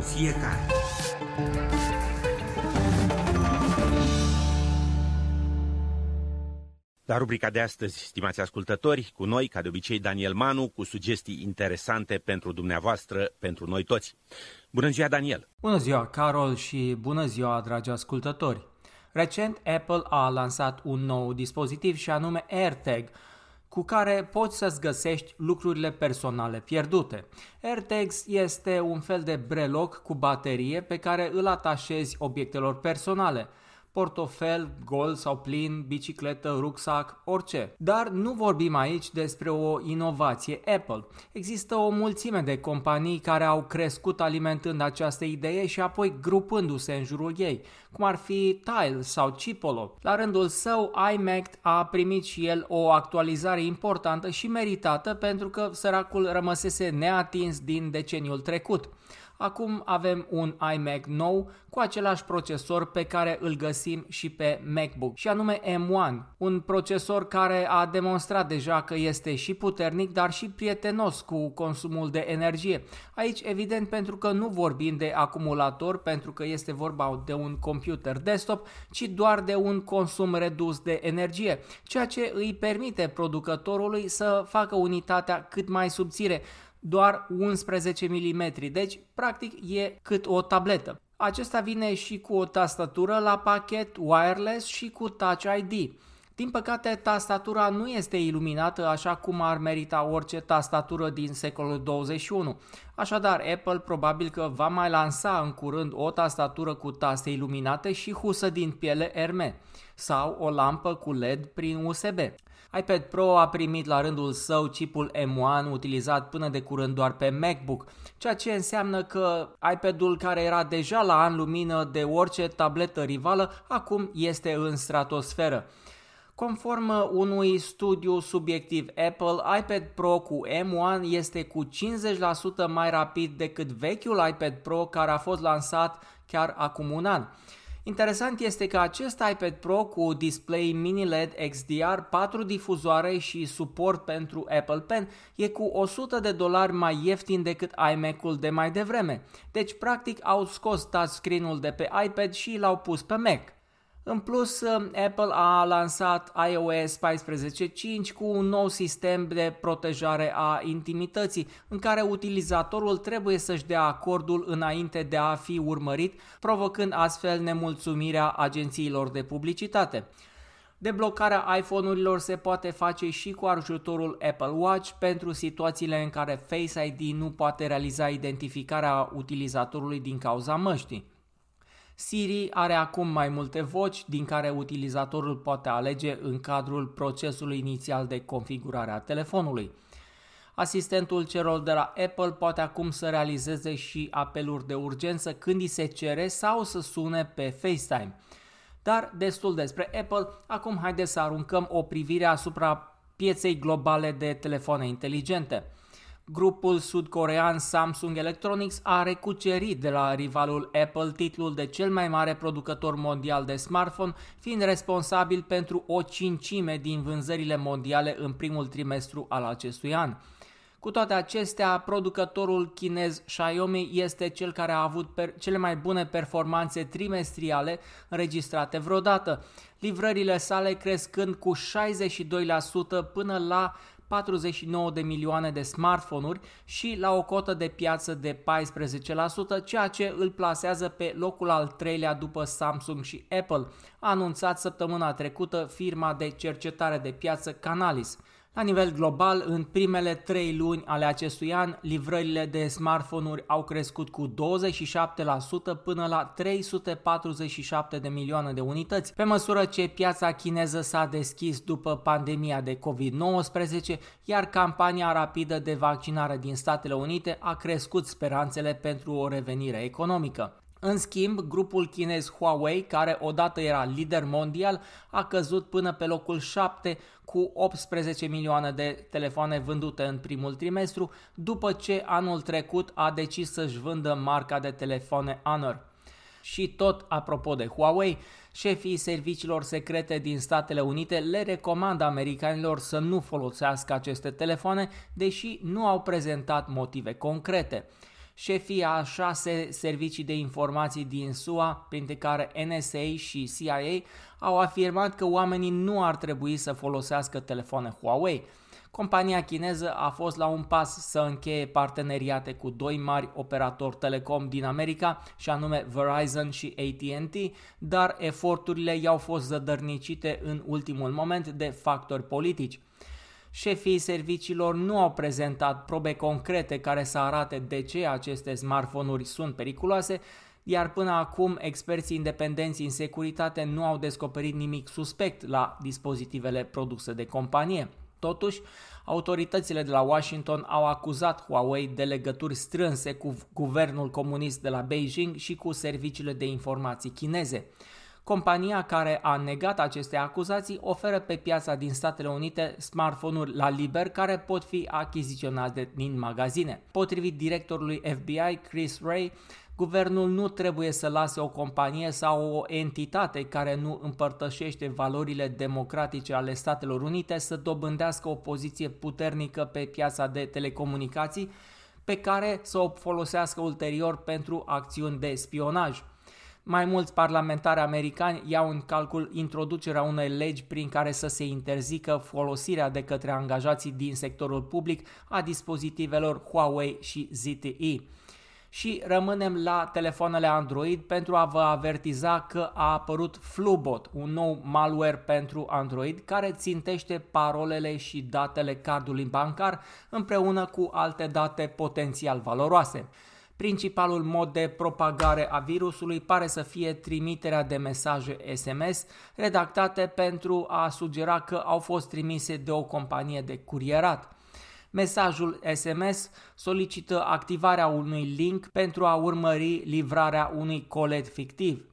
pentru fiecare. La rubrica de astăzi, stimați ascultători, cu noi, ca de obicei, Daniel Manu, cu sugestii interesante pentru dumneavoastră, pentru noi toți. Bună ziua, Daniel! Bună ziua, Carol, și bună ziua, dragi ascultători! Recent, Apple a lansat un nou dispozitiv și anume AirTag, cu care poți să-ți găsești lucrurile personale pierdute. AirTags este un fel de breloc cu baterie pe care îl atașezi obiectelor personale – portofel, gol sau plin, bicicletă, rucsac, orice. Dar nu vorbim aici despre o inovație Apple. Există o mulțime de companii care au crescut alimentând această idee și apoi grupându-se în jurul ei, cum ar fi Tile sau Chipolo. La rândul său, iMac a primit și el o actualizare importantă și meritată pentru că săracul rămăsese neatins din deceniul trecut. Acum avem un iMac nou cu același procesor pe care îl găsim și pe MacBook și anume M1, un procesor care a demonstrat deja că este și puternic, dar și prietenos cu consumul de energie. Aici evident pentru că nu vorbim de acumulator, pentru că este vorba de un computer desktop, ci doar de un consum redus de energie, ceea ce îi permite producătorului să facă unitatea cât mai subțire, doar 11 mm, deci practic e cât o tabletă. Acesta vine și cu o tastatură la pachet wireless și cu Touch ID. Din păcate, tastatura nu este iluminată așa cum ar merita orice tastatură din secolul 21. Așadar, Apple probabil că va mai lansa în curând o tastatură cu taste iluminate și husă din piele Herme sau o lampă cu LED prin USB iPad Pro a primit la rândul său chipul M1 utilizat până de curând doar pe MacBook, ceea ce înseamnă că iPad-ul care era deja la an lumină de orice tabletă rivală, acum este în stratosferă. Conform unui studiu subiectiv Apple, iPad Pro cu M1 este cu 50% mai rapid decât vechiul iPad Pro care a fost lansat chiar acum un an. Interesant este că acest iPad Pro cu display mini LED XDR, 4 difuzoare și suport pentru Apple Pen e cu 100 de dolari mai ieftin decât iMac-ul de mai devreme. Deci practic au scos touchscreen-ul de pe iPad și l-au pus pe Mac. În plus, um, Apple a lansat iOS 14.5 cu un nou sistem de protejare a intimității, în care utilizatorul trebuie să-și dea acordul înainte de a fi urmărit, provocând astfel nemulțumirea agențiilor de publicitate. Deblocarea iPhone-urilor se poate face și cu ajutorul Apple Watch pentru situațiile în care Face ID nu poate realiza identificarea utilizatorului din cauza măștii. Siri are acum mai multe voci din care utilizatorul poate alege în cadrul procesului inițial de configurare a telefonului. Asistentul celor de la Apple poate acum să realizeze și apeluri de urgență când îi se cere sau să sune pe FaceTime. Dar destul despre Apple, acum haideți să aruncăm o privire asupra pieței globale de telefoane inteligente grupul sudcorean Samsung Electronics a recucerit de la rivalul Apple titlul de cel mai mare producător mondial de smartphone, fiind responsabil pentru o cincime din vânzările mondiale în primul trimestru al acestui an. Cu toate acestea, producătorul chinez Xiaomi este cel care a avut per- cele mai bune performanțe trimestriale înregistrate vreodată, livrările sale crescând cu 62% până la 49 de milioane de smartphone-uri și la o cotă de piață de 14%, ceea ce îl plasează pe locul al treilea după Samsung și Apple, a anunțat săptămâna trecută firma de cercetare de piață Canalis. La nivel global, în primele trei luni ale acestui an, livrările de smartphone-uri au crescut cu 27% până la 347 de milioane de unități, pe măsură ce piața chineză s-a deschis după pandemia de COVID-19, iar campania rapidă de vaccinare din Statele Unite a crescut speranțele pentru o revenire economică. În schimb, grupul chinez Huawei, care odată era lider mondial, a căzut până pe locul 7 cu 18 milioane de telefoane vândute în primul trimestru, după ce anul trecut a decis să-și vândă marca de telefoane Honor. Și tot apropo de Huawei, șefii serviciilor secrete din Statele Unite le recomandă americanilor să nu folosească aceste telefoane, deși nu au prezentat motive concrete. Șefii a șase servicii de informații din SUA, printre care NSA și CIA, au afirmat că oamenii nu ar trebui să folosească telefoane Huawei. Compania chineză a fost la un pas să încheie parteneriate cu doi mari operatori telecom din America, și anume Verizon și AT&T, dar eforturile i-au fost zădărnicite în ultimul moment de factori politici. Șefii serviciilor nu au prezentat probe concrete care să arate de ce aceste smartphone-uri sunt periculoase, iar până acum experții independenți în securitate nu au descoperit nimic suspect la dispozitivele produse de companie. Totuși, autoritățile de la Washington au acuzat Huawei de legături strânse cu guvernul comunist de la Beijing și cu serviciile de informații chineze. Compania care a negat aceste acuzații oferă pe piața din Statele Unite smartphone-uri la liber care pot fi achiziționate din magazine. Potrivit directorului FBI Chris Wray, Guvernul nu trebuie să lase o companie sau o entitate care nu împărtășește valorile democratice ale Statelor Unite să dobândească o poziție puternică pe piața de telecomunicații pe care să o folosească ulterior pentru acțiuni de spionaj. Mai mulți parlamentari americani iau în calcul introducerea unei legi prin care să se interzică folosirea de către angajații din sectorul public a dispozitivelor Huawei și ZTE și rămânem la telefoanele Android pentru a vă avertiza că a apărut Flubot, un nou malware pentru Android care țintește parolele și datele cardului bancar împreună cu alte date potențial valoroase. Principalul mod de propagare a virusului pare să fie trimiterea de mesaje SMS redactate pentru a sugera că au fost trimise de o companie de curierat. Mesajul SMS solicită activarea unui link pentru a urmări livrarea unui colet fictiv.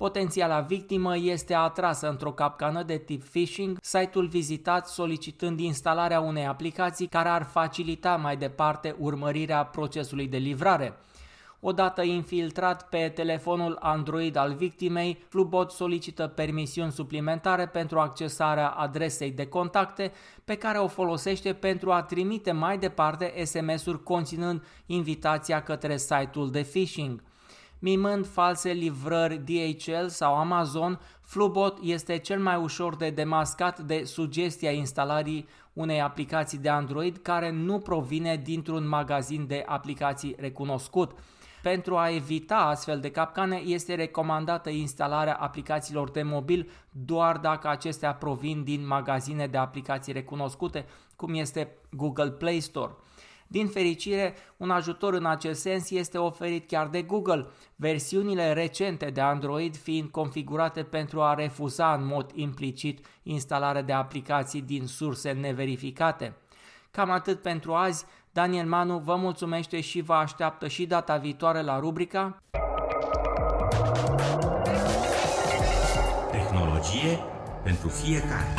Potențiala victimă este atrasă într-o capcană de tip phishing, site-ul vizitat solicitând instalarea unei aplicații care ar facilita mai departe urmărirea procesului de livrare. Odată infiltrat pe telefonul Android al victimei, Flubot solicită permisiuni suplimentare pentru accesarea adresei de contacte pe care o folosește pentru a trimite mai departe SMS-uri conținând invitația către site-ul de phishing. Mimând false livrări DHL sau Amazon, Flubot este cel mai ușor de demascat de sugestia instalării unei aplicații de Android care nu provine dintr-un magazin de aplicații recunoscut. Pentru a evita astfel de capcane, este recomandată instalarea aplicațiilor de mobil doar dacă acestea provin din magazine de aplicații recunoscute, cum este Google Play Store. Din fericire, un ajutor în acest sens este oferit chiar de Google, versiunile recente de Android fiind configurate pentru a refuza în mod implicit instalarea de aplicații din surse neverificate. Cam atât pentru azi, Daniel Manu vă mulțumește și vă așteaptă și data viitoare la rubrica Tehnologie pentru fiecare.